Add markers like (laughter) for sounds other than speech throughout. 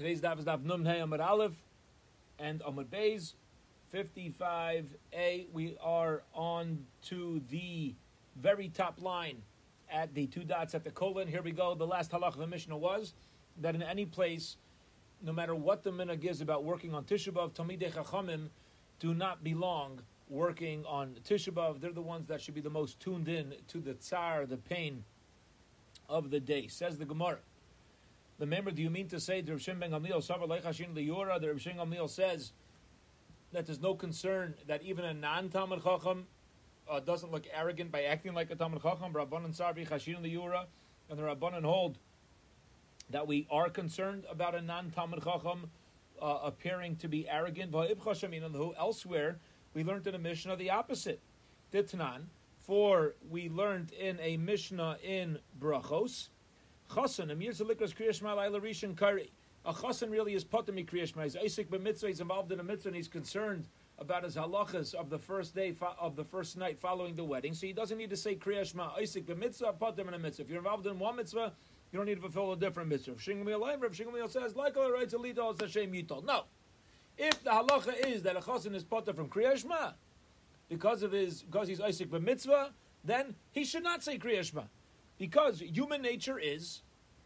Today's daf is daf Nun Hey Amud Aleph and Amud Beis 55a. We are on to the very top line at the two dots at the colon. Here we go. The last halach of the Mishnah was that in any place, no matter what the minhag is about working on Tisha B'av, Chachamim do not belong working on Tisha B'av. They're the ones that should be the most tuned in to the tsar, the pain of the day. Says the Gemara. The member, do you mean to say the Rav Ben Gamliel Savar Leichashin Liyura? The Gamliel says that there's no concern that even a non-Talmud Chacham uh, doesn't look arrogant by acting like a Talmud Chacham. Rabbanan Sarvi Chashin Liyura, and the Rabbanan hold that we are concerned about a non-Talmud Chacham uh, appearing to be arrogant. Elsewhere, we learned in a Mishnah the opposite. Ditnan, for we learned in a Mishnah in Brachos Chasan, Amir Zalikras Kriyashma Laila Rishon Kari. A chasan really is patami kriyashma. He's Isaac b'mitzvah. He's involved in a mitzvah, and he's concerned about his halachas of the first day of the first night following the wedding. So he doesn't need to say kriyashma Isaac b'mitzvah patim in a mitzvah. If you're involved in one mitzvah, you don't need to fulfill a different mitzvah. Rav Shingmi says like all right to lead all Hashem yitol. No, if the halacha is that a chasan is patim from kriyashma because of his because he's Isaac b'mitzvah, then he should not say kriyashma because human nature is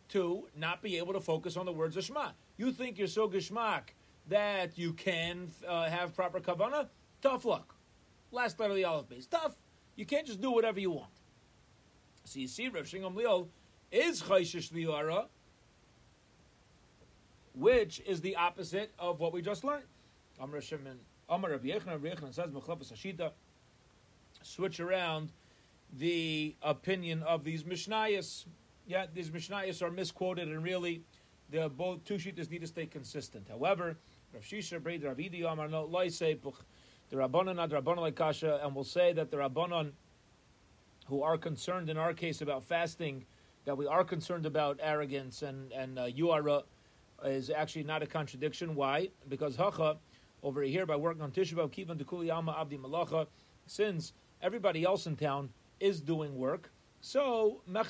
to not be able to focus on the words of Shema. You think you're so geschmack that you can uh, have proper kavanah? Tough luck. Last letter of the Aleph Beis. Tough. You can't just do whatever you want. So you see, Rav Shingam Liel is chayshish liyara, which is the opposite of what we just learned. Amar Rabbi Yechon, Yechon says, Mechlefes Hashita, switch around the opinion of these Mishnayos. Yeah, these Mishnayos are misquoted, and really, the both two shitas need to stay consistent. However, Rav Shisha, Braid, Rav Idi, Amar, no, Loisei, the Rabbanon, like Kasha, and we'll say that the Rabbanon who are concerned in our case about fasting, that we are concerned about arrogance and, and uh, yuara, is actually not a contradiction. Why? Because Hacha, over here, by working on Tisha Kivan Dekuli Alma Abdi Malacha, since everybody else in town is doing work. So, are,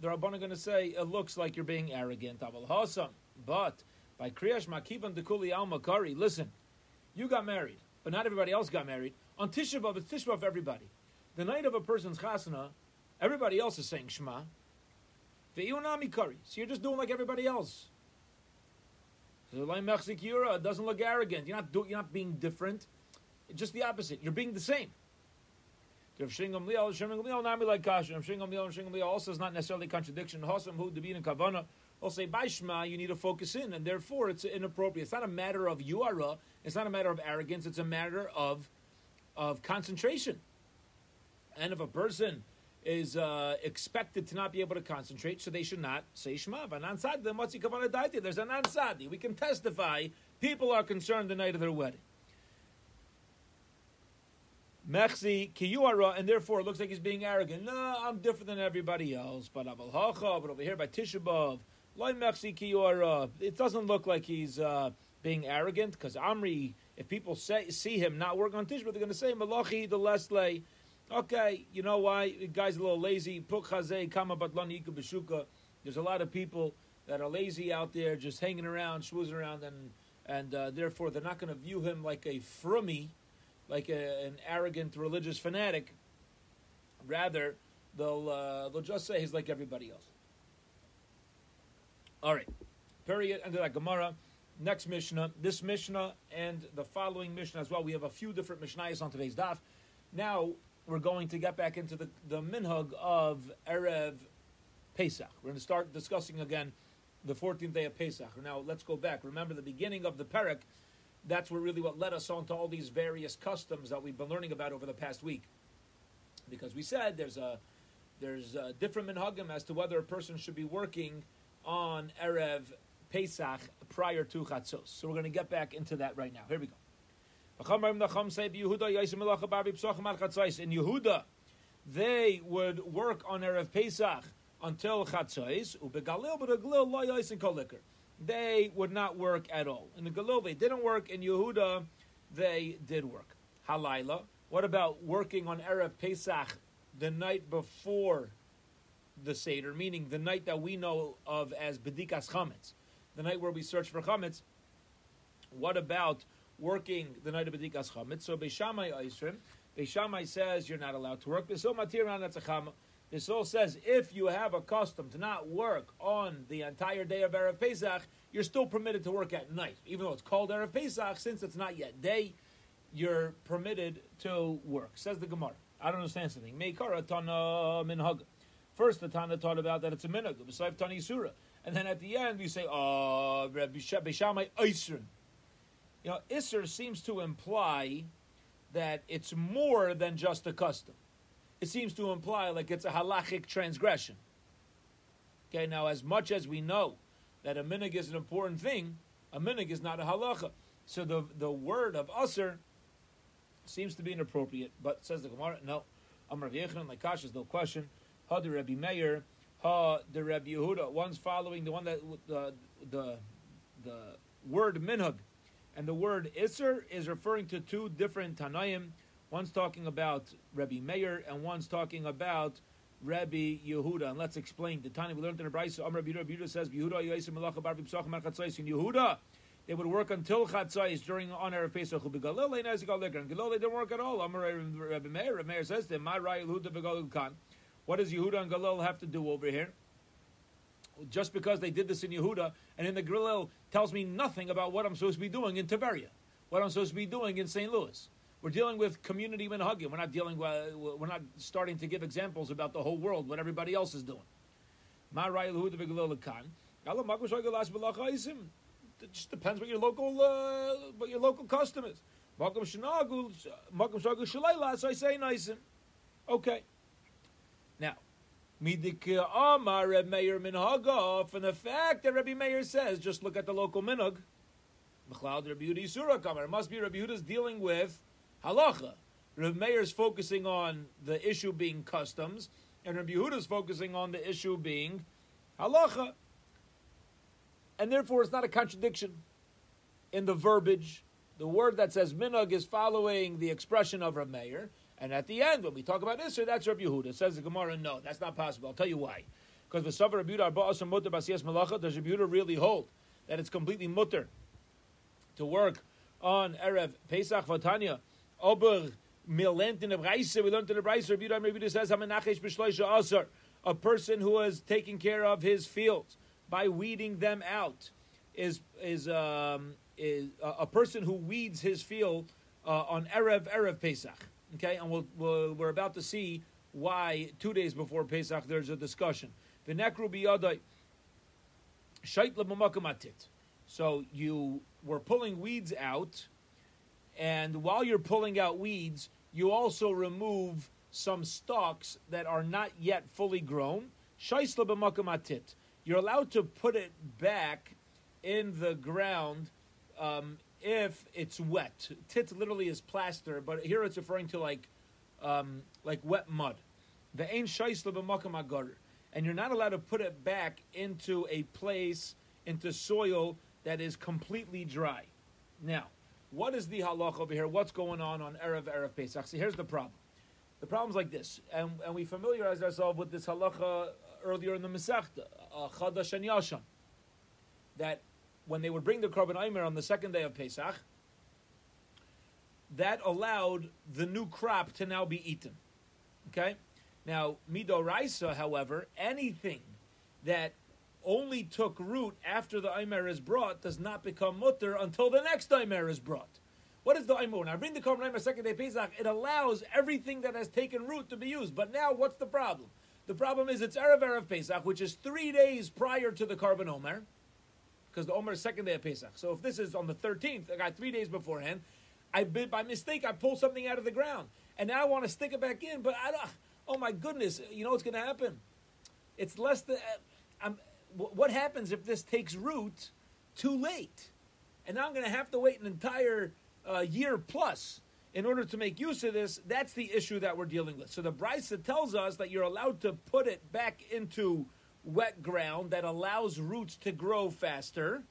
the Rabban are going to say, it looks like you're being arrogant. Aval Hasam. But, by Kriyash Makivan Dekuli Al Makari, listen, you got married, but not everybody else got married. On Tisha B'Av, it's Tisha B'Av everybody. The night of a person's chasana, everybody else is saying Shema. Ve'ionami Kari. So you're just doing like everybody else. So, like Mechsik Yura, it doesn't look arrogant. You're not, do, you're not being different. Just the opposite. You're being the same. Rav Shingam Liel, Shingam Liel, like Kasha. Rav Shingam Liel, Shingam Liel also is not necessarily a contradiction. Hosam Hu Devin and Kavana. I'll say by Shema, you need to focus in, and therefore it's inappropriate. It's not a matter of yuara. It's not a matter of arrogance. It's a matter of of concentration. And if a person is uh, expected to not be able to concentrate, so they should not say Shema. There's an ansadi. We can testify. People are concerned the night of their wedding. Mechzi kiyuara, and therefore it looks like he's being arrogant. No, I'm different than everybody else. But aval hacha, but over here by Tisha B'Av, loy mechzi kiyuara. It doesn't look like he's uh, being arrogant because Amri, if people say see him not working on Tisha B'Av, they're going to say malachi the less. Okay, you know why? The guy's a little lazy. Puk chazei kama batlani beshuka. There's a lot of people that are lazy out there, just hanging around, schmoozing around, and and uh, therefore they're not going to view him like a frummy like a, an arrogant religious fanatic. Rather, they'll uh, they'll just say he's like everybody else. All right, period. Under that Gemara. Next Mishnah, this Mishnah and the following Mishnah as well. We have a few different Mishnayos on today's daf. Now we're going to get back into the, the minhag of Erev Pesach. We're going to start discussing again the 14th day of Pesach. Now let's go back. Remember the beginning of the Perek that's what really what led us on to all these various customs that we've been learning about over the past week. Because we said there's a there's a different minhagim as to whether a person should be working on erev Pesach prior to Chatzos. So we're going to get back into that right now. Here we go. In Yehuda, they would work on erev Pesach until Chatzos. A they would not work at all. In the Galil, they didn't work. In Yehuda, they did work. Halayla. What about working on Erev Pesach the night before the Seder, meaning the night that we know of as Bedikas Chametz? the night where we search for chametz. What about working the night of bedikas chametz? So Beis Shammai Eisrim, Beis Shammai says you're not allowed to work. Bisul Matiran Netzachama. This all says if you have a custom to not work on the entire day of Erev Pesach, you're still permitted to work at night. Even though it's called Erev Pesach, since it's not yet day, you're permitted to work. Says the Gemara. I don't understand something. Meikara Tana Minhag. First, the Tana taught about that it's a minhag, besides Tani Surah. And then at the end, we say, ah, oh, Rabbi Beis Shammai Isrin. You know, Isser seems to imply that it's more than just a custom. It seems to imply like it's a halachic transgression. Okay, now as much as we know that a minig is an important thing, a minig is not a halacha. So the the word of usr seems to be inappropriate. But says the Gemara, no. Amar Yechon, like Kasha's no question. Ha the Rabbi Meir, ha the Rabbi Yehuda. One's following the one that the the the word minhag, and the word iser is referring to two different Tanaim. One's talking about Rabbi Meir, and one's talking about Rabbi Yehuda. And let's explain. The Tanya we learned in the Brisa, Amr Rabbi Yehuda says, Yehuda Yaisim Malacha Bar Bipsach Mar In Yehuda, they would work until Chatzais during on Erev Pesach. Galil, and Galil, they didn't work at all. Amr Rabbi Meir, Rabbi Meir says to him, My Yehuda. What does Yehuda and Galil have to do over here? Just because they did this in Yehuda, and in the Galil tells me nothing about what I'm supposed to be doing in Tiberia, what I'm supposed to be doing in St. Louis. We're dealing with community minhagim. We're not dealing. With, we're not starting to give examples about the whole world, what everybody else is doing. It just depends what your local uh, what your local custom is. So I say nice. Okay. Now, Amar Reb Meir. From the fact that Rabbi Meir says, just look at the local minhag. It must be Rabbi Yehuda's dealing with halacha. Rav is focusing on the issue being customs, and Rabbi Yehuda is focusing on the issue being halacha. And therefore, it's not a contradiction in the verbiage. The word that says minhag is following the expression of Rav Meir, and at the end, when we talk about Isser, that's Rabbi Yehuda. Says the Gemara, no, that's not possible. I'll tell you why. Because the Savar Rabbi Yehuda does Rabbi Yehuda really hold that it's completely mutter to work on Erev Pesach Vatanya Aber learned in the Braise, we learned in the Braise, Rabbi Yehuda says, Hamenachesh b'shloisha asar, a person who is taking care of his fields by weeding them out is is um, is uh, a person who weeds his field uh, on erev erev Pesach. Okay, and we'll, we we are about to see why two days before Pesach there's a discussion. V'nekru biyadai shait So you were pulling weeds out and while you're pulling out weeds, you also remove some stalks that are not yet fully grown. You're allowed to put it back in the ground um, if it's wet. Tit literally is plaster, but here it's referring to like um, like wet mud. The ain and you're not allowed to put it back into a place into soil that is completely dry. Now, what is the halach over here? What's going on on Erev Erev Pesach? See, here's the problem. The problem's like this, and, and we familiarized ourselves with this halacha earlier in the Masechta, uh, Chadash and Yashan, that when they would bring the Korban Aimer on the second day of Pesach, that allowed the new crop to now be eaten. Okay? Now, Midoraisa, however, anything that only took root after the Aimer is brought does not become mutter until the next Aimer is brought. What is the Aimer? I bring the Korban Aimer second day Pesach, it allows everything that has taken root to be used. But now, what's the problem? The problem is it's Erev Erev Pesach, which is three days prior to the Korban Omer, because the Omer is second day of Pesach. So if this is on the 13th, I got three days beforehand, I by mistake, I pull something out of the ground. And now I want to stick it back in, but I don't, oh my goodness, you know what's going to happen? It's less than, I'm, what happens if this takes root too late? And now I'm going to have to wait an entire uh, year plus in order to make use of this. That's the issue that we're dealing with. So the Brisa tells us that you're allowed to put it back into wet ground that allows roots to grow faster.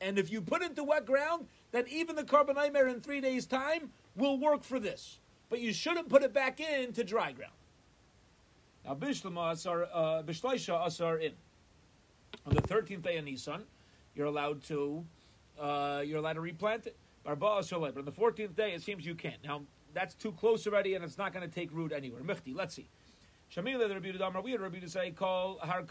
And if you put it into wet ground, then even the Aimer in three days' time will work for this. But you shouldn't put it back into dry ground. Now, Bishlama Asar, uh, Bishleisha Asar in. On the 13th day of Nisan, you're allowed to uh, you're allowed to replant it. But on the 14th day, it seems you can't. Now, that's too close already, and it's not going to take root anywhere. Michti, let's see. Shamila the Rabbi Damar, we had Rabbi to say, call har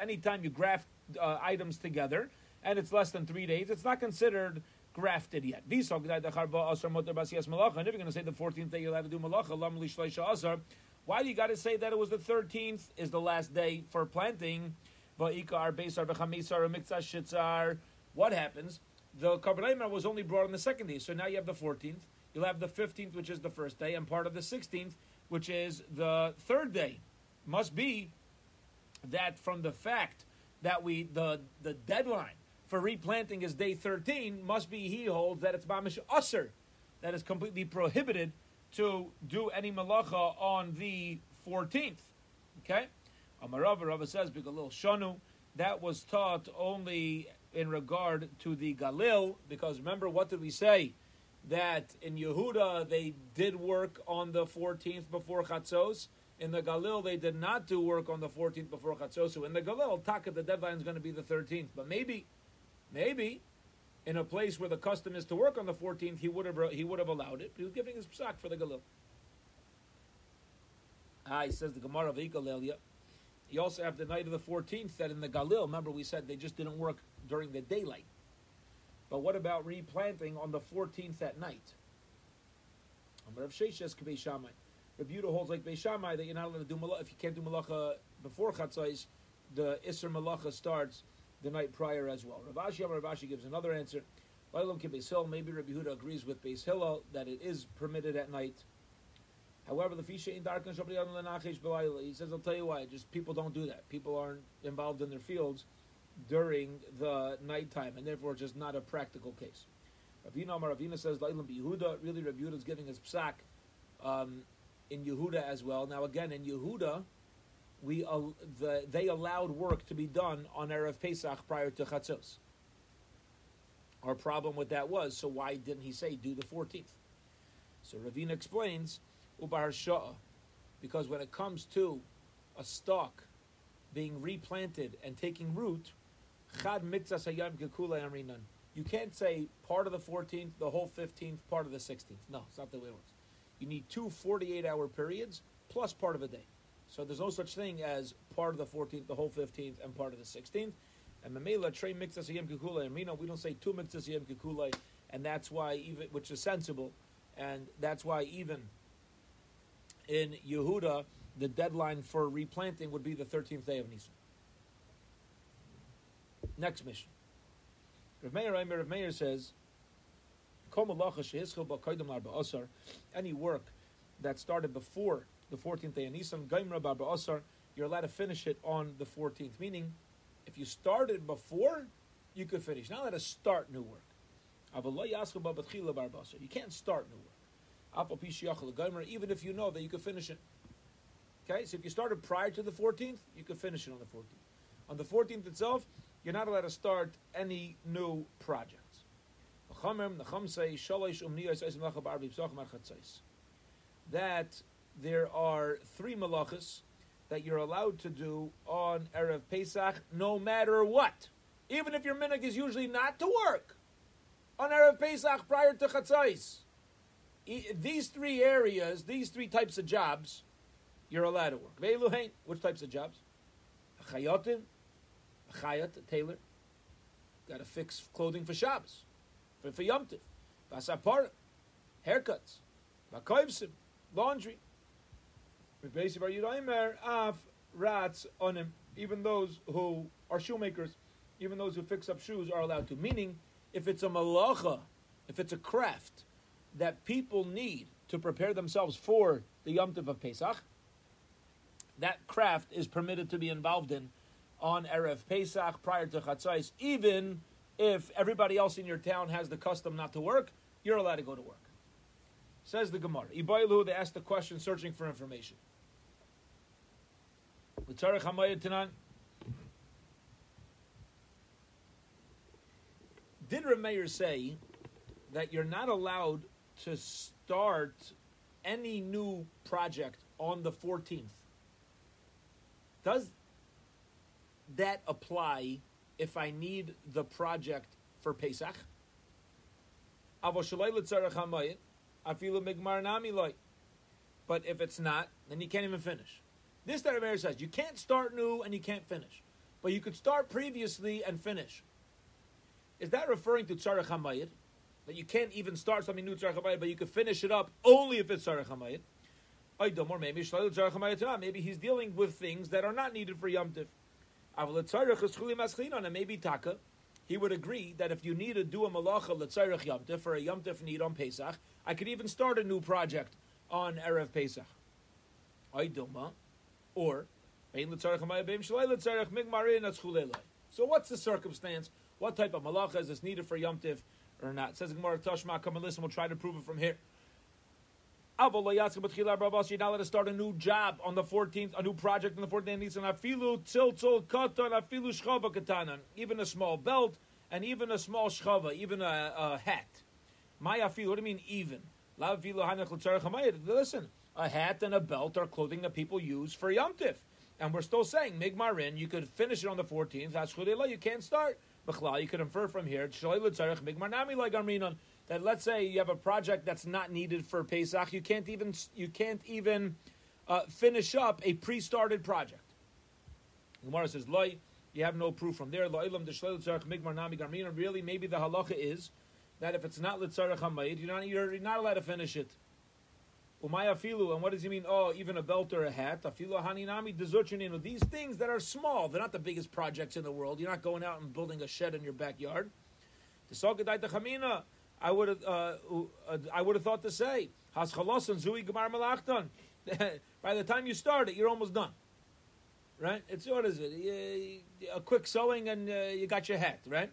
Anytime you graft uh, items together, and it's less than three days, it's not considered grafted yet. You're going to say the 14th day you're allowed to do malacha, why do you got to say that it was the 13th is the last day for planting? What happens? The Karbanayimah was only brought on the second day, so now you have the 14th. You'll have the 15th, which is the first day, and part of the 16th, which is the third day. Must be that from the fact that we the the deadline for replanting is day 13 must be he holds that it's mamish usr that is completely prohibited to do any malacha on the 14th okay Amarava Rava says little shanu that was taught only in regard to the Galil because remember what did we say that in Yehuda they did work on the 14th before Chatzos. In the Galil, they did not do work on the 14th before Chatzos. So in the Galil, Taka, the deadline is going to be the 13th. But maybe, maybe, in a place where the custom is to work on the 14th, he would have he would have allowed it. He was giving his psak for the Galil. Ah, he says the Gemara of Ikalelia. You also have the night of the 14th that in the Galil, remember we said they just didn't work during the daylight. But what about replanting on the 14th at night? Rav Sheshes Shammai. Yehuda holds like Beis Shammai that you're not allowed to do malacha. If you can't do malacha before Chatzais, the Isser malacha starts the night prior as well. Rav Ashi, Rav Ashi gives another answer. Maybe Rabbi Yehuda agrees with Beis Hillel that it is permitted at night. However, the fisha in dark and he says, "I'll tell you why. Just people don't do that. People aren't involved in their fields during the nighttime, and therefore just not a practical case. Ravina Amar Ravina says, Yehuda, really Rabbi Yehuda is giving us psak um, in Yehuda as well. Now again, in Yehuda, we the, they allowed work to be done on Erev Pesach prior to Chatzos. Our problem with that was, so why didn't he say do the 14th? So Ravina explains, Ubahar Sha'ah, because when it comes to a stalk being replanted and taking root, Chad mitzvah hayam amrinan. You can't say part of the 14th, the whole 15th, part of the 16th. No, it's not the way it works. You need two 48 hour periods plus part of a day. So there's no such thing as part of the 14th, the whole 15th, and part of the 16th. And Mamela, Trey Mixas Yom Kikula, Amrina, we don't say two Mixas Yom Kikula, and that's why even, which is sensible, and that's why even in Yehuda, the deadline for replanting would be the 13th day of Nisan. Next mission. Rav Meir, Rav Meir says, any work that started before the 14th day of Nisan, you're allowed to finish it on the 14th. Meaning, if you started before, you could finish. Not allowed to start new work. You can't start new work. Even if you know that you could finish it. Okay, so if you started prior to the 14th, you could finish it on the 14th. On the 14th itself, you're not allowed to start any new projects. That there are three malachas that you're allowed to do on Erev Pesach no matter what. Even if your minhag is usually not to work on Erev Pesach prior to Chatzais. These three areas, these three types of jobs, you're allowed to work. Which types of jobs? Chayotim, a tailor, got to fix clothing for Shabbos, for, for Yom Basapar, haircuts, Bakoivsim, laundry. Rats on. Even those who are shoemakers, even those who fix up shoes are allowed to. Meaning, if it's a malacha, if it's a craft that people need to prepare themselves for the Yom Tov of Pesach, that craft is permitted to be involved in on Erev Pesach prior to Chatzais, even if everybody else in your town has the custom not to work, you're allowed to go to work. Says the Gemara. Ibailu, they asked the question searching for information. Did Rameir say that you're not allowed to start any new project on the 14th? Does that apply if I need the project for Pesach? But if it's not, then you can't even finish. This Meir says you can't start new and you can't finish, but you could start previously and finish. Is that referring to tzarech hamayit? That you can't even start something new tzarech hamayit, but you could finish it up only if it's tzarech hamayit? Maybe maybe he's dealing with things that are not needed for Yom Tiv. And maybe Taka, he would agree that if you need to do a malacha letzarech Yom for a Yom Tiv need on Pesach, I could even start a new project on Erev Pesach. Or, so what's the circumstance? What type of malacha is this needed for Yom Tiv or not? says Gemara Tashma, come and listen, we'll try to prove it from here. You're not allowed to start a new job on the 14th, a new project on the 14th. Even a small belt and even a small shchava, even a, a hat. Afilu, what do you mean even? Listen, a hat and a belt are clothing that people use for Yom Tif. And we're still saying, Migmarin, you could finish it on the 14th. That's you can't start. You could infer from here, that let's say you have a project that's not needed for Pesach, you can't even you can't even uh, finish up a pre-started project. Gemara says, "Loy, you have no proof from there." Really, maybe the halacha is that if it's not litzarech hamayid, you're not you're not allowed to finish it. Umay afilu, and what does he mean? Oh, even a belt or a hat. Afilu haninami dezurchininu. These things that are small, they're not the biggest projects in the world. You're not going out and building a shed in your backyard. The I would have uh, uh, I would have thought to say haschalosan zui gemar malachton. (laughs) By the time you start it, you're almost done. Right? It's what is it? A quick sewing and uh, you got your hat. Right?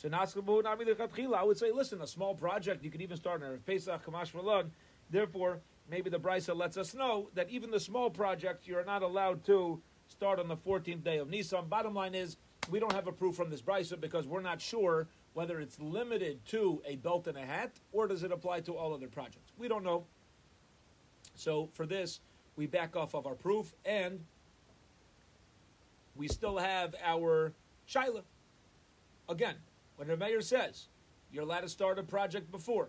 So I would say, listen, a small project you could even start in Pesach Kamash Malon. Therefore, maybe the Brisa lets us know that even the small project you're not allowed to start on the 14th day of Nisan. Bottom line is, we don't have a proof from this Brisa because we're not sure whether it's limited to a belt and a hat or does it apply to all other projects. We don't know. So for this, we back off of our proof and we still have our Shaila. Again, when the mayor says you're allowed to start a project before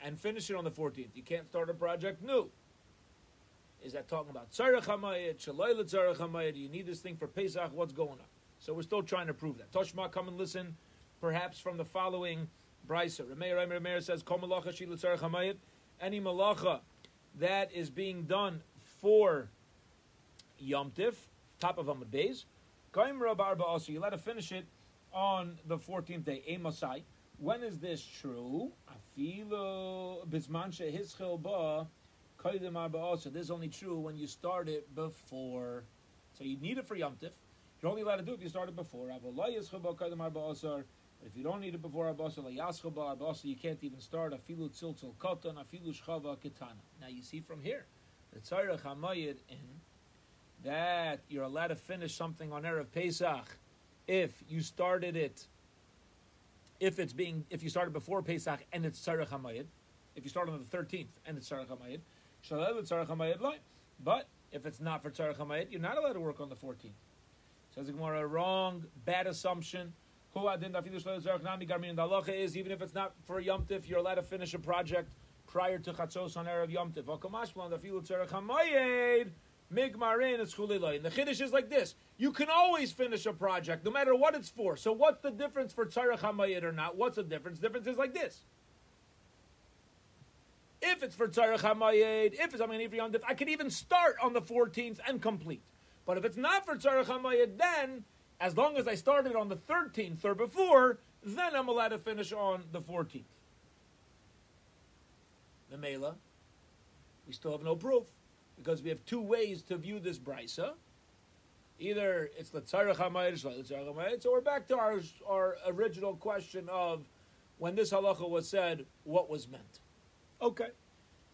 and finish it on the 14th, you can't start a project new. Is that talking about Tzarech HaMayit, Shalayla Tzarech HaMayit? Do you need this thing for Pesach? What's going on? So we're still trying to prove that. Toshma, come and listen perhaps from the following brisa. Remeir Remeir says, "Kol malacha shilutzar chamayit." Any malacha that is being done for Yom Tif, top of Amud Beis, Kaim Rabba also. You let to finish it on the fourteenth day. Emasai. When is this true? Afilo bisman shehischel ba This is only true when you start it before. So you need it for Yom Tif. You're only allowed to do it if you started before. But if you don't need it before Abasa, you can't even start a filu tziltzil katan, a filu shchava ketana. Now you see from here, the tzarech hamayid in that you're allowed to finish something on erev Pesach if you started it. If it's being, if you started before Pesach and it's tzarech hamayid, if you start on the 13th and it's tzarech hamayid, shalel tzarech hamayid loy. But if it's not for tzarech hamayid, you're not allowed to work on the 14th. Says the Gemara, wrong, bad assumption. The halacha is even if it's not for Yom Tif, you're allowed to finish a project prior to Chatzos on Erev Yom Tif. The Chiddush is like this. You can always finish a project, no matter what it's for. So what's the difference for Tzarech HaMayid or not? What's the difference? The difference is like this. If it's for Tzarech HaMayid, if it's I mean, for Yom Tif, I can even start on the 14th and complete. But if it's not for Tzarech HaMayid, then as long as I started on the 13th or before, then I'm allowed to finish on the 14th. The Mela, we still have no proof because we have two ways to view this brisa. Either it's the tzarech hamayit, so we're back to our, our original question of when this halacha was said, what was meant. Okay,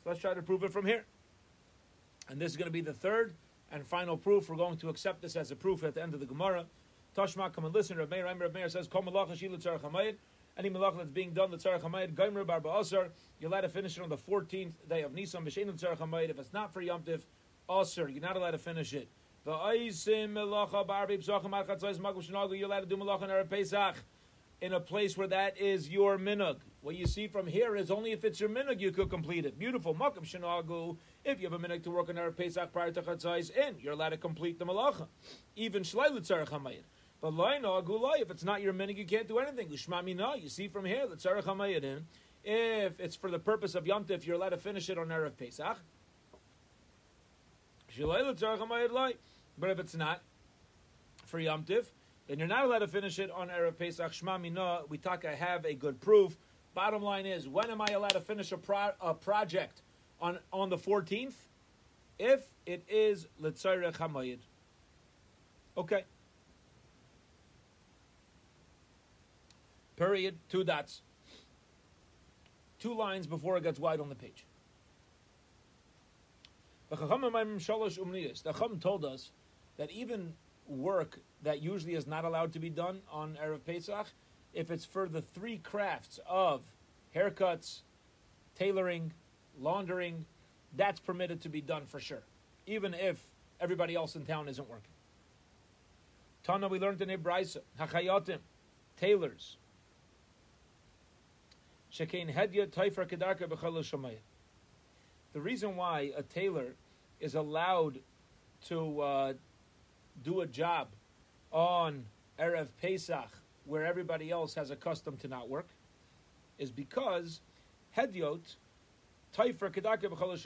so let's try to prove it from here. And this is going to be the third and final proof. We're going to accept this as a proof at the end of the Gemara. Tashma, come and listen. Rav Meir, Rav Meir says, Kol malacha. Any malacha that's being done, the tzarech hamayid, gaimer bar ba'asar, you're allowed to finish it on the 14th day of Nisan, b'shein tzarech hamayid. If it's not for Yom Tif, asar, you're not allowed to finish it The Aisim Melacha Barbi Psachim Archatzais Magum Shinagu, you're allowed to do Melacha in Erev Pesach in a place where that is your minug. What you see from here is only if it's your minug you could complete it. Beautiful. Makam Shinagu, if you have a minug to work on Erev Pesach prior to Chatzais in, you're allowed to complete the Melacha. Even Shlailit Tzarech HaMayit. But Laina Agulai, if it's not your minug, you can't do anything. Ushmamina, you see from here, the Tzarech HaMayit in. If it's for the purpose of Yom if you're allowed to finish it on Erev Pesach. Shlailit Tzarech HaMayit Lai. But if it's not for Yom Tiv, then you're not allowed to finish it on Erev Pesach. Shema Mina, we talk, I have a good proof. Bottom line is, when am I allowed to finish a, pro- a project on, on the 14th? If it is Litzarech HaMayid. Okay. Period. Two dots. Two lines before it gets wide on the page. The Chacham told us that even work that usually is not allowed to be done on Erev Pesach, if it's for the three crafts of haircuts, tailoring, laundering, that's permitted to be done for sure, even if everybody else in town isn't working. Tana, we learned in Ibraisa, Hachayotim, tailors. Shekein Hedya Taifer Kedarka B'chal The reason why a tailor is allowed to uh, do a job on Erev Pesach where everybody else has a custom to not work is because Hedyot Taifer Kedaka B'chol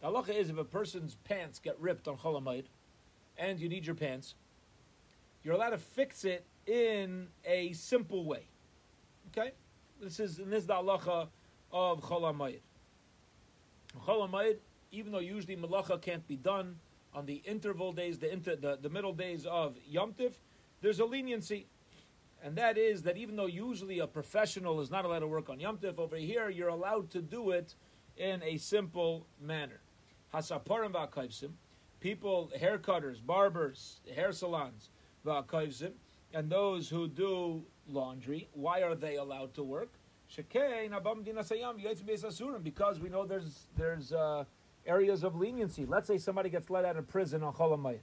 The halacha is if a person's pants get ripped on Chol Hamoed and you need your pants, you're allowed to fix it in a simple way. Okay? This is in this the halacha of Chol Hamoed. Cholamayid, even though usually malacha can't be done, on the interval days, the, inter, the, the middle days of Yom Tiv, there's a leniency. And that is that even though usually a professional is not allowed to work on Yom Tiv, over here you're allowed to do it in a simple manner. Hasaparim v'akaivsim, people, haircutters, barbers, hair salons, v'akaivsim, and those who do laundry, why are they allowed to work? Because we know there's there's uh, areas of leniency. Let's say somebody gets let out of prison on Chol Hamoed,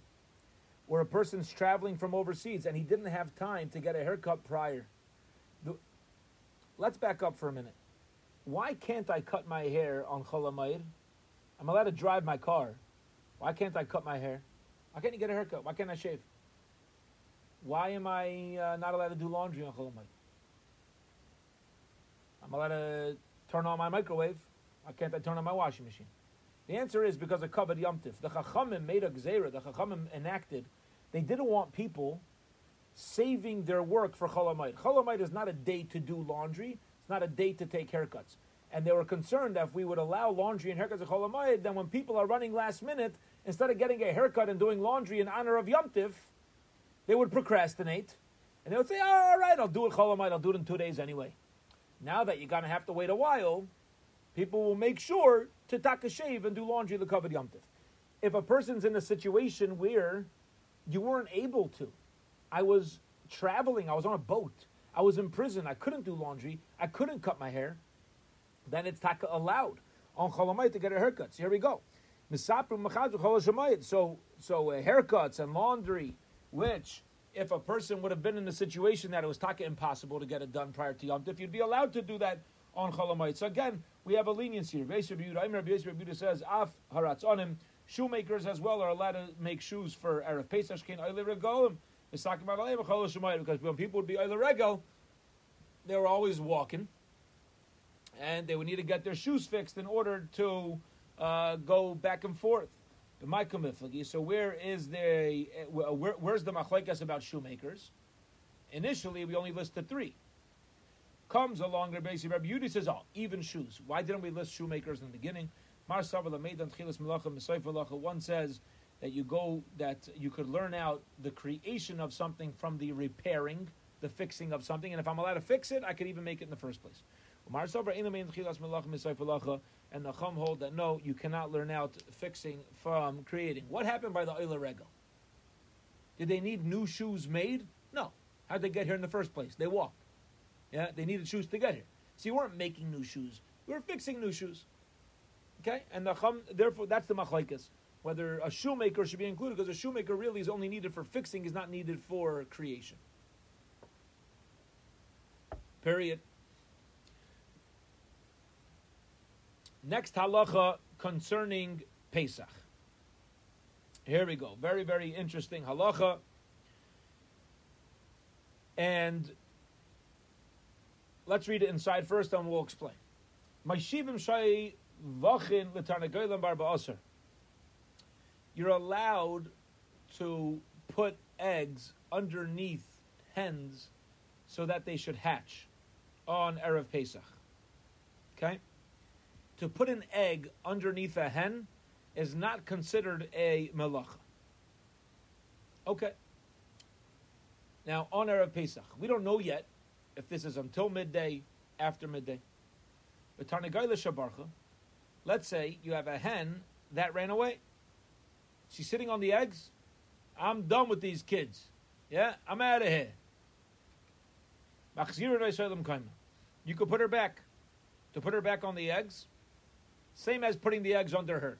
or a person's traveling from overseas and he didn't have time to get a haircut prior. The, let's back up for a minute. Why can't I cut my hair on Chol Hamoed? I'm allowed to drive my car. Why can't I cut my hair? Why can't you get a haircut? Why can't I shave? Why am I uh, not allowed to do laundry on Chol Hamoed? I'm allowed to turn on my microwave. Why can't I turn on my washing machine? The answer is because of Kabad Yomtiv. The Chachamim made a Gzera, the Chachamim enacted. They didn't want people saving their work for Chol Hamoed. Cholamayit is not a day to do laundry, it's not a day to take haircuts. And they were concerned that if we would allow laundry and haircuts at Chol Hamoed, then when people are running last minute, instead of getting a haircut and doing laundry in honor of Yomtiv, they would procrastinate. And they would say, oh, all right, I'll do it Chol Hamoed, I'll do it in two days anyway. Now that you're going to have to wait a while, people will make sure to take a shave and do laundry the covered yomtiv. If a person's in a situation where you weren't able to, I was traveling, I was on a boat, I was in prison, I couldn't do laundry, I couldn't cut my hair, then it's taka allowed on chol hamoed to get a haircut. So here we go. So, so uh, haircuts and laundry, which if a person would have been in a situation that it was taka impossible to get it done prior to Yom Tif, you'd be allowed to do that on chol hamoed. So again, we have a leniency here. Rabbi says, Af haratz on him. Shoemakers as well are allowed to make shoes for Erev Pesach. Because when people would be Eile Regel, they were always walking, and they would need to get their shoes fixed in order to uh, go back and forth. So where is the where, where's the machlekes about shoemakers? Initially, we only listed three comes along Rabbi Yossi. Rabbi Yudi says, oh, even shoes. Why didn't we list shoemakers in the beginning? One says that you go that you could learn out the creation of something from the repairing, the fixing of something, and if I'm allowed to fix it, I could even make it in the first place. And the Chum hold that no, you cannot learn out fixing from creating. What happened by the Oila Rego? Did they need new shoes made? No. How'd they get here in the first place? They walked. Yeah, they needed shoes to get here. So you weren't making new shoes; we were fixing new shoes. Okay, and the chum, therefore that's the machlekes. whether a shoemaker should be included, because a shoemaker really is only needed for fixing, is not needed for creation. Period. Next halacha concerning Pesach. Here we go. Very, very interesting halacha. And let's read it inside first, and we'll explain. You're allowed to put eggs underneath hens so that they should hatch on Erev Pesach. Okay? To put an egg underneath a hen is not considered a melacha. Okay. Now, on Erev Pesach, we don't know yet if this is until midday, after midday. Let's say you have a hen that ran away. She's sitting on the eggs. I'm done with these kids. Yeah, I'm out of here. You could put her back. To put her back on the eggs, same as putting the eggs under her.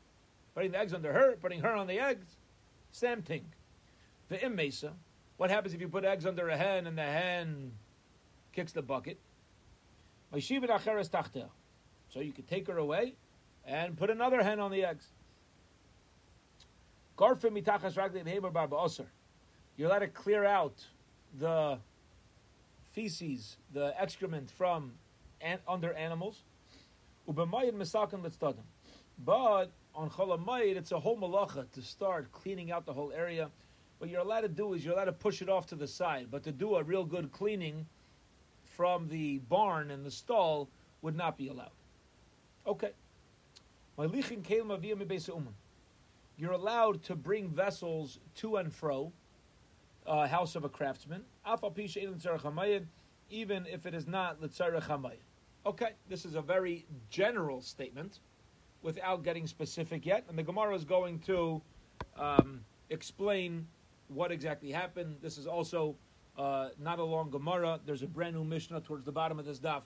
Putting the eggs under her, putting her on the eggs, same thing. The immesa. What happens if you put eggs under a hen and the hen kicks the bucket? So you could take her away and put another hen on the eggs. You're allowed to clear out the feces, the excrement from an, under animals. But on Chol Hamoed, it's a whole malacha to start cleaning out the whole area. What you're allowed to do is you're allowed to push it off to the side, but to do a real good cleaning from the barn and the stall would not be allowed. Okay. You're allowed to bring vessels to and fro, uh, house of a craftsman, even if it is not Okay, this is a very general statement without getting specific yet, and the Gemara is going to um, explain what exactly happened. This is also uh, not a long Gemara. There's a brand new Mishnah towards the bottom of this daf.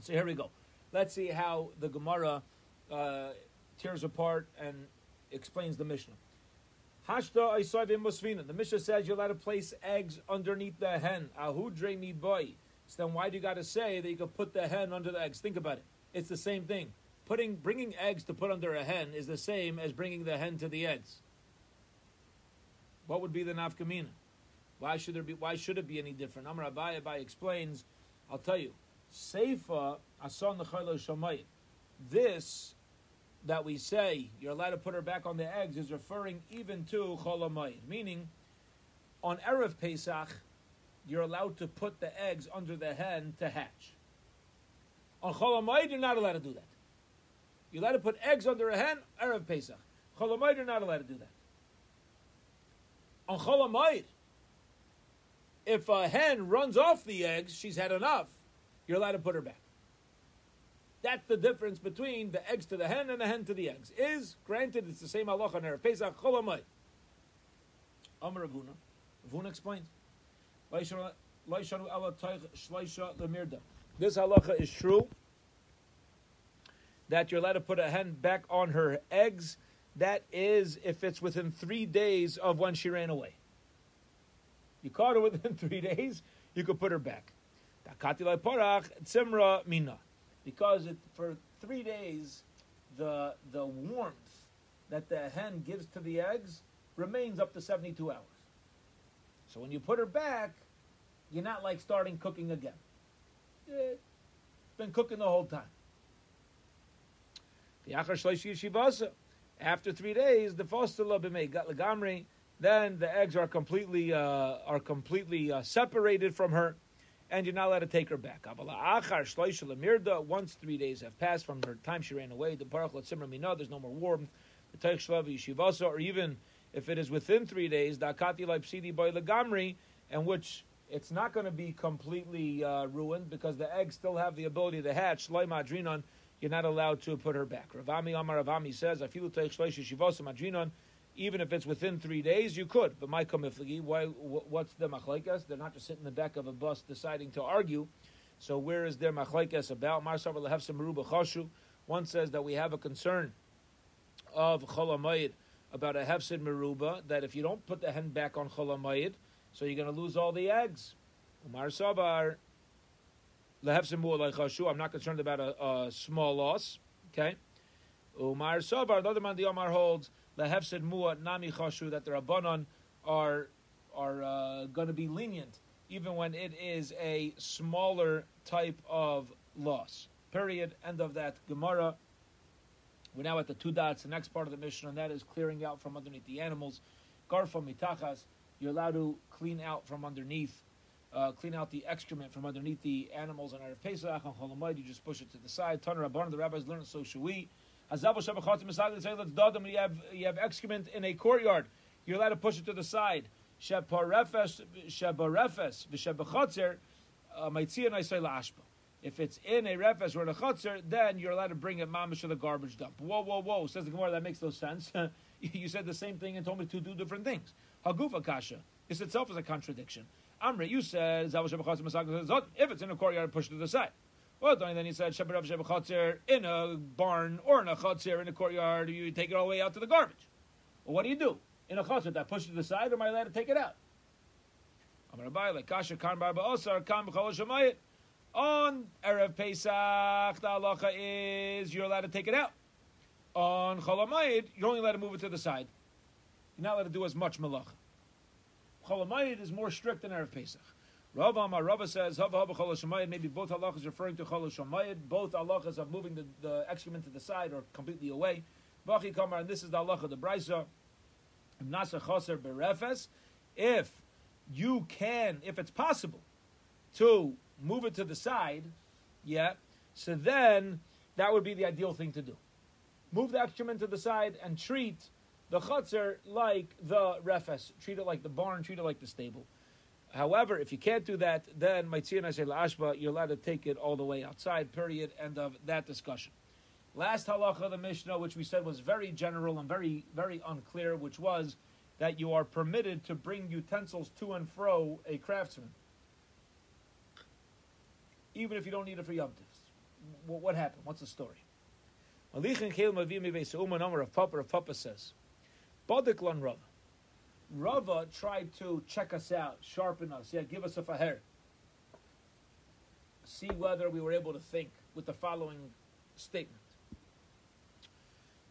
So here we go. Let's see how the Gemara uh, tears apart and explains the Mishnah. Hashta Isaivim Musvina. The Mishnah says you're allowed to place eggs underneath the hen. Ahudre mi boy. So then why do you got to say that you can put the hen under the eggs? Think about it. It's the same thing. Putting bringing eggs to put under a hen is the same as bringing the hen to the eggs. What would be the nafkamina? Why should there be? Why should it be any different? Amar Abai Abai explains. I'll tell you. Seifa asan shamayit. This that we say you're allowed to put her back on the eggs is referring even to chol hamoed, meaning on erev Pesach you're allowed to put the eggs under the hen to hatch. On chol hamoed you're not allowed to do that. You're allowed to put eggs under a hen erev Pesach. Chol Hamoed you're not allowed to do that. On chol hamoed, if a hen runs off the eggs, she's had enough. You're allowed to put her back. That's the difference between the eggs to the hen and the hen to the eggs. Is granted, it's the same halacha on Erev Pesach Cholamay. Amar Avuna. Avuna explains. This halacha is true that you're allowed to put a hen back on her eggs. That is if it's within three days of when she ran away. You caught her within (laughs) three days, you could put her back. because it, for three days, the the warmth that the hen gives to the eggs remains up to 72 hours. So when you put her back, you're not like starting cooking again. It's been cooking the whole time. After three days, the fostula b'mei then the eggs are completely uh, are completely uh, separated from her and you're not allowed to take her back. Once three days have passed from her time she ran away, the baruch there's no more warmth. The or even if it is within three days, dakati leipsidi by legamri, and which it's not going to be completely uh, ruined because the eggs still have the ability to hatch. Madrinon, you're not allowed to put her back. Ravami Amar Ravami says, "I feel madrinon." Even if it's within three days, you could. But my kamiflagi, why? What's the machlaikas? They're not just sitting in the back of a bus deciding to argue. So where is their machlaikas about? Marsav some choshu. One says that we have a concern of chol hamoed about a hefsid meruba that if you don't put the hen back on chol hamoed, so you're going to lose all the eggs. Umar sabar lehefsid mu'alay I'm not concerned about a, a, small loss. Okay. Umar sabar. The other man the Omar holds lehefsid mu'a nami chashu that the rabbanon are are uh, going to be lenient even when it is a smaller type of loss. Period. End of that Gemara. We're now at the two dots, the next part of the mission, and that is clearing out from underneath the animals. Garfa mitachas, you're allowed to clean out from underneath, uh, clean out the excrement from underneath the animals on Erev Pesach, on Chol Hamoed, you just push it to the side. Tanur Rabban, the rabbis learn it, so should we. Misali, say, let's dadam, you have, you have excrement in a courtyard, you're allowed to push it to the side. Uh. If it's in a refes or in a chutzner, then you're allowed to bring it mamish to the garbage dump. Whoa, whoa, whoa! Says the Gemara, that makes no sense. (laughs) you said the same thing and told me to do different things. Hagufa kasha. This itself is a contradiction. Amri, you said if it's in a courtyard, push it to the side. Well, then he said Shabbat Shabbat in a barn or in a chutzner in a courtyard, you take it all the way out to the garbage. Well, what do you do in a chutzner? That push it to the side, or am I allowed to take it out? Amar like kasha kan bar ba'osar kan b'chol. On Erev Pesach, the halacha is you're allowed to take it out. On Chol Hamoed, you're only allowed to move it to the side. You're not allowed to do as much malacha. Chol Hamoed is more strict than Erev Pesach. Rav Amar Rava says, maybe both halachas referring to Chol both halachas of moving the, the excrement to the side or completely away. Bachi Kamar, and this is the halacha, the Brisa, Nasa Chaser Berefes, if you can, if it's possible, to move it to the side, yeah, so then that would be the ideal thing to do. Move the excrement to the side and treat the chutzner like the refes, treat it like the barn, treat it like the stable. However, if you can't do that, then Maitzir say Ashba, you're allowed to take it all the way outside, period, end of that discussion. Last halacha of the Mishnah, which we said was very general and very, very unclear, which was that you are permitted to bring utensils to and fro a craftsman even if you don't need it for Yom Tiv. What happened? What's the story? Rav Papa, Rav Papa says, Badiklan Rava. Rava tried to check us out, sharpen us, yeah, give us a faher. See whether we were able to think with the following statement.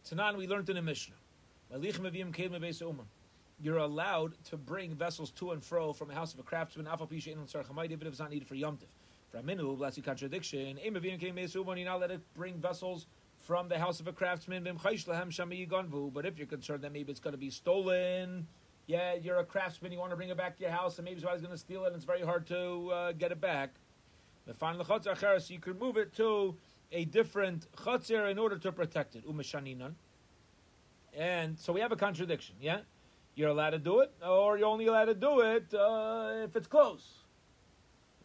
Tanan, we learned in the Mishnah. You're allowed to bring vessels to and fro from the house of a craftsman, even if it's not needed for yomtiv. Raminu, bless contradiction. Aim of came when you not it bring vessels from the house of a craftsman. But if you're concerned that maybe it's going to be stolen, yeah, you're a craftsman, you want to bring it back to your house, and maybe somebody's going to steal it, and it's very hard to uh, get it back. The final chutzaher, so you could move it to a different chatzir in order to protect it. And so we have a contradiction, yeah? You're allowed to do it, or you're only allowed to do it uh, if it's close.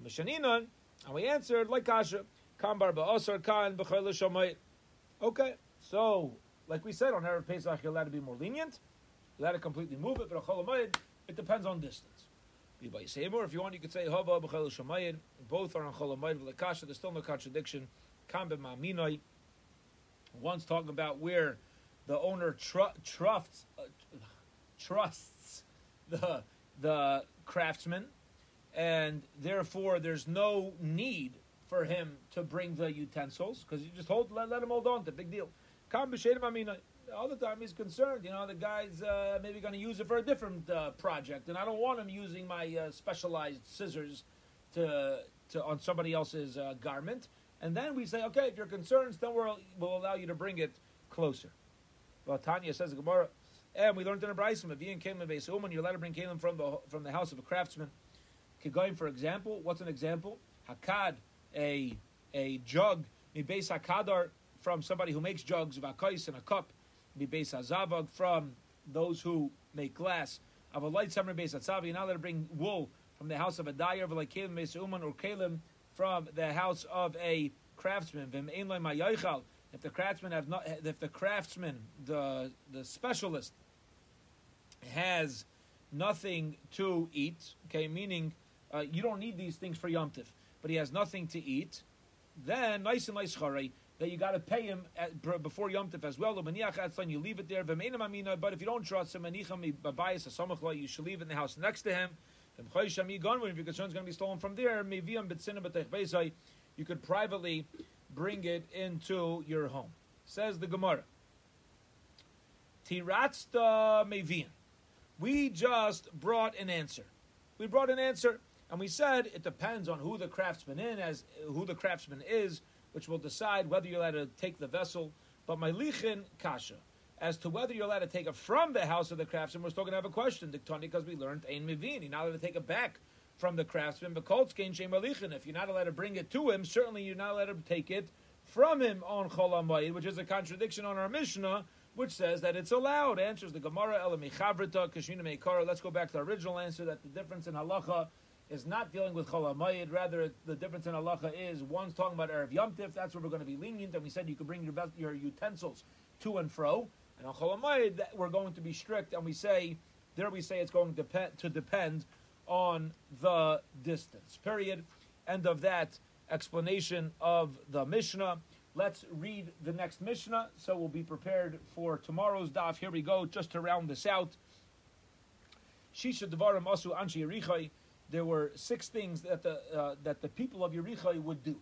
Mishaninan, and we answered like Kasha, Kambar ba'osar kan b'chayla Okay, so like we said on Erev Pesach, you're allowed to be more lenient. Allowed to completely move it, but a it depends on distance. By more, if you want, you could say hava b'chayla shamayid. Both are on chol hamoed like Kasha. There's still no contradiction. Kambe ma'minoi. One's talking about where the owner tr- trusts uh, trusts the the craftsman and therefore there's no need for him to bring the utensils because you just hold let, let him hold on to big deal. All the time he's concerned. You know, the guy's uh, maybe going to use it for a different uh, project, and I don't want him using my uh, specialized scissors to to on somebody else's uh, garment. And then we say, okay, if you're concerned, then we'll, we'll allow you to bring it closer. Well, Tanya says Gemara, and we learned in a Brisa, if you came base woman, you're allowed to bring kalim from the from the house of a craftsman. Kigoyim, for example, what's an example? Hakad, a a jug, base hakadar from somebody who makes jugs of akais and a cup. Base hazavag from those who make glass. Of a light summer base atzavi. You're not to bring wool from the house of a dyer, of like kalim uman or kalim from the house of a craftsman. If the craftsman have not, if the craftsman, the the specialist, has nothing to eat, okay, meaning uh, you don't need these things for Yom Tiv, but he has nothing to eat, then nice and nice that you got to pay him at, before Yom Tov as well. You leave it there. But if you don't trust him, you should leave it in the house next to him. If your concern is going to be stolen from there, you could privately bring it into your home. Says the Gemara. Tiratzta Mevian. We just brought an answer. We brought an answer, and we said it depends on who the craftsman in, as who the craftsman is, which will decide whether you're allowed to take the vessel. But my lichin kasha, as to whether you're allowed to take it from the house of the craftsman, we're still going to have a question, Dicton, because we learned ein mivin. You're not allowed to take it back from the craftsman. But koltzkein shem If you're not allowed to bring it to him, certainly you're not allowed to take it from him on chol hamoed, which is a contradiction on our Mishnah, which says that it's allowed. Answers the Gemara Elamichavrita Kashina Meikara. Let's go back to our original answer that the difference in halacha is not dealing with chol hamoed. Rather, the difference in halacha is one's talking about erev yomtiv. That's where we're going to be lenient, and we said you could bring your your utensils to and fro. And on chol hamoed, we're going to be strict, and we say there we say it's going to depend, to depend on the distance. Period. End of that explanation of the Mishnah. Let's read the next Mishnah, so we'll be prepared for tomorrow's daf. Here we go, just to round this out. Shisha Devarim Asu Anshi Yerichai. There were six things that the uh, that the people of Yerichai would do.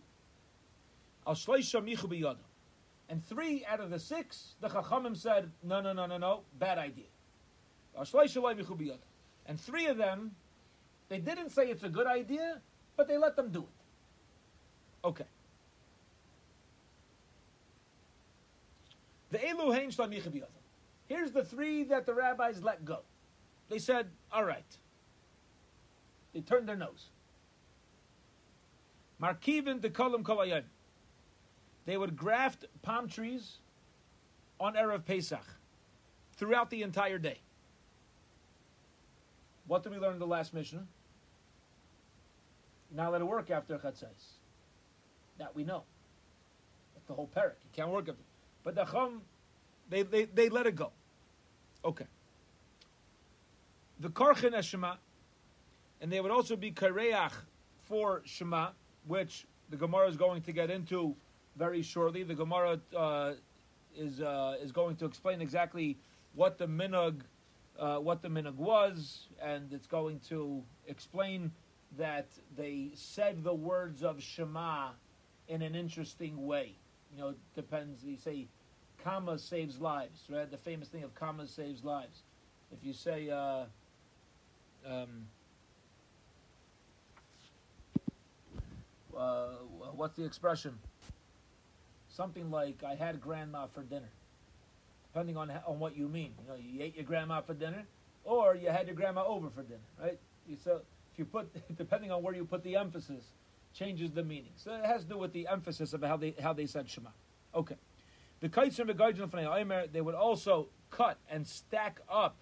And three out of the six, the Chachamim said, no, no, no, no, no, bad idea. And three of them, they didn't say it's a good idea, but they let them do it. Okay. The Here's the three that the rabbis let go. They said, all right. They turned their nose. Markivin de kolam kolayim. They would graft palm trees on Erev Pesach throughout the entire day. What did we learn in the last mission? Not let it work after Chatzais. That we know. That's the whole parak. You can't work after. But the Chum, they, they, they let it go. Okay. The Karchin Shema, and they would also be Kareach for Shema, which the Gemara is going to get into very shortly. The Gemara uh, is uh, is going to explain exactly what the minug uh, what the minug was, and it's going to explain that they said the words of Shema in an interesting way. You know, it depends. You say, "Comma saves lives," right? The famous thing of "comma saves lives." If you say, uh, um, uh, "What's the expression?" Something like, "I had grandma for dinner." Depending on on what you mean, you know, you ate your grandma for dinner, or you had your grandma over for dinner, right? So if you put, (laughs) depending on where you put the emphasis, changes the meaning. So it has to do with the emphasis of how they how they said Shema. Okay. The kites and the they would also cut and stack up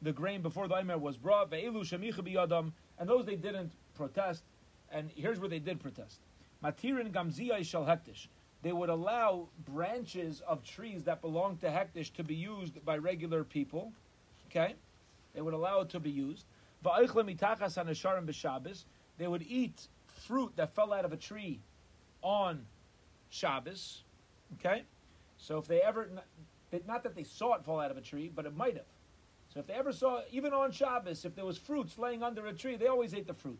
the grain before the Aimer was brought. And those they didn't protest. And here's where they did protest. Matirin gamziyai shel hekdesh. They would allow branches of trees that belong to hekdesh to be used by regular people. Okay? They would allow it to be used. They would eat fruit that fell out of a tree on Shabbos. Okay? So if they ever, not that they saw it fall out of a tree, but it might have. So if they ever saw, even on Shabbos, if there was fruits laying under a tree, they always ate the fruit.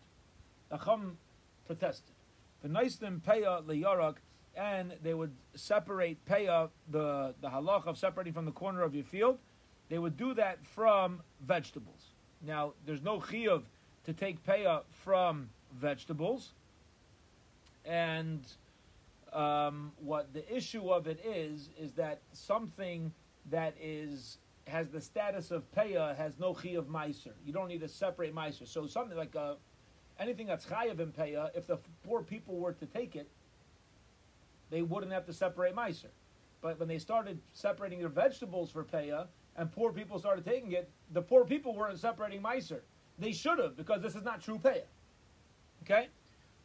The Chum protested. The Naislim Peah Leyarak, and they would separate Peah, the, the halach of separating from the corner of your field, they would do that from vegetables. Now, there's no chiyuv to take Peah from vegetables. And um, what the issue of it is is that something that is has the status of peya has no chi of meiser. You don't need to separate meiser. So something like a, anything that's chayav in peya, if the poor people were to take it, they wouldn't have to separate meiser. But when they started separating their vegetables for peya, uh, and poor people started taking it, the poor people weren't separating meiser. They should have because this is not true peya. Okay.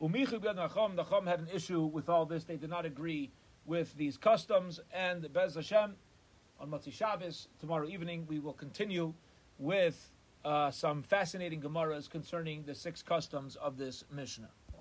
Umichu ben Nachum, the Chum had an issue with all this. They did not agree with these customs. And Bez Hashem, on Motzi Shabbos, tomorrow evening, we will continue with uh, some fascinating Gemaras concerning the six customs of this Mishnah.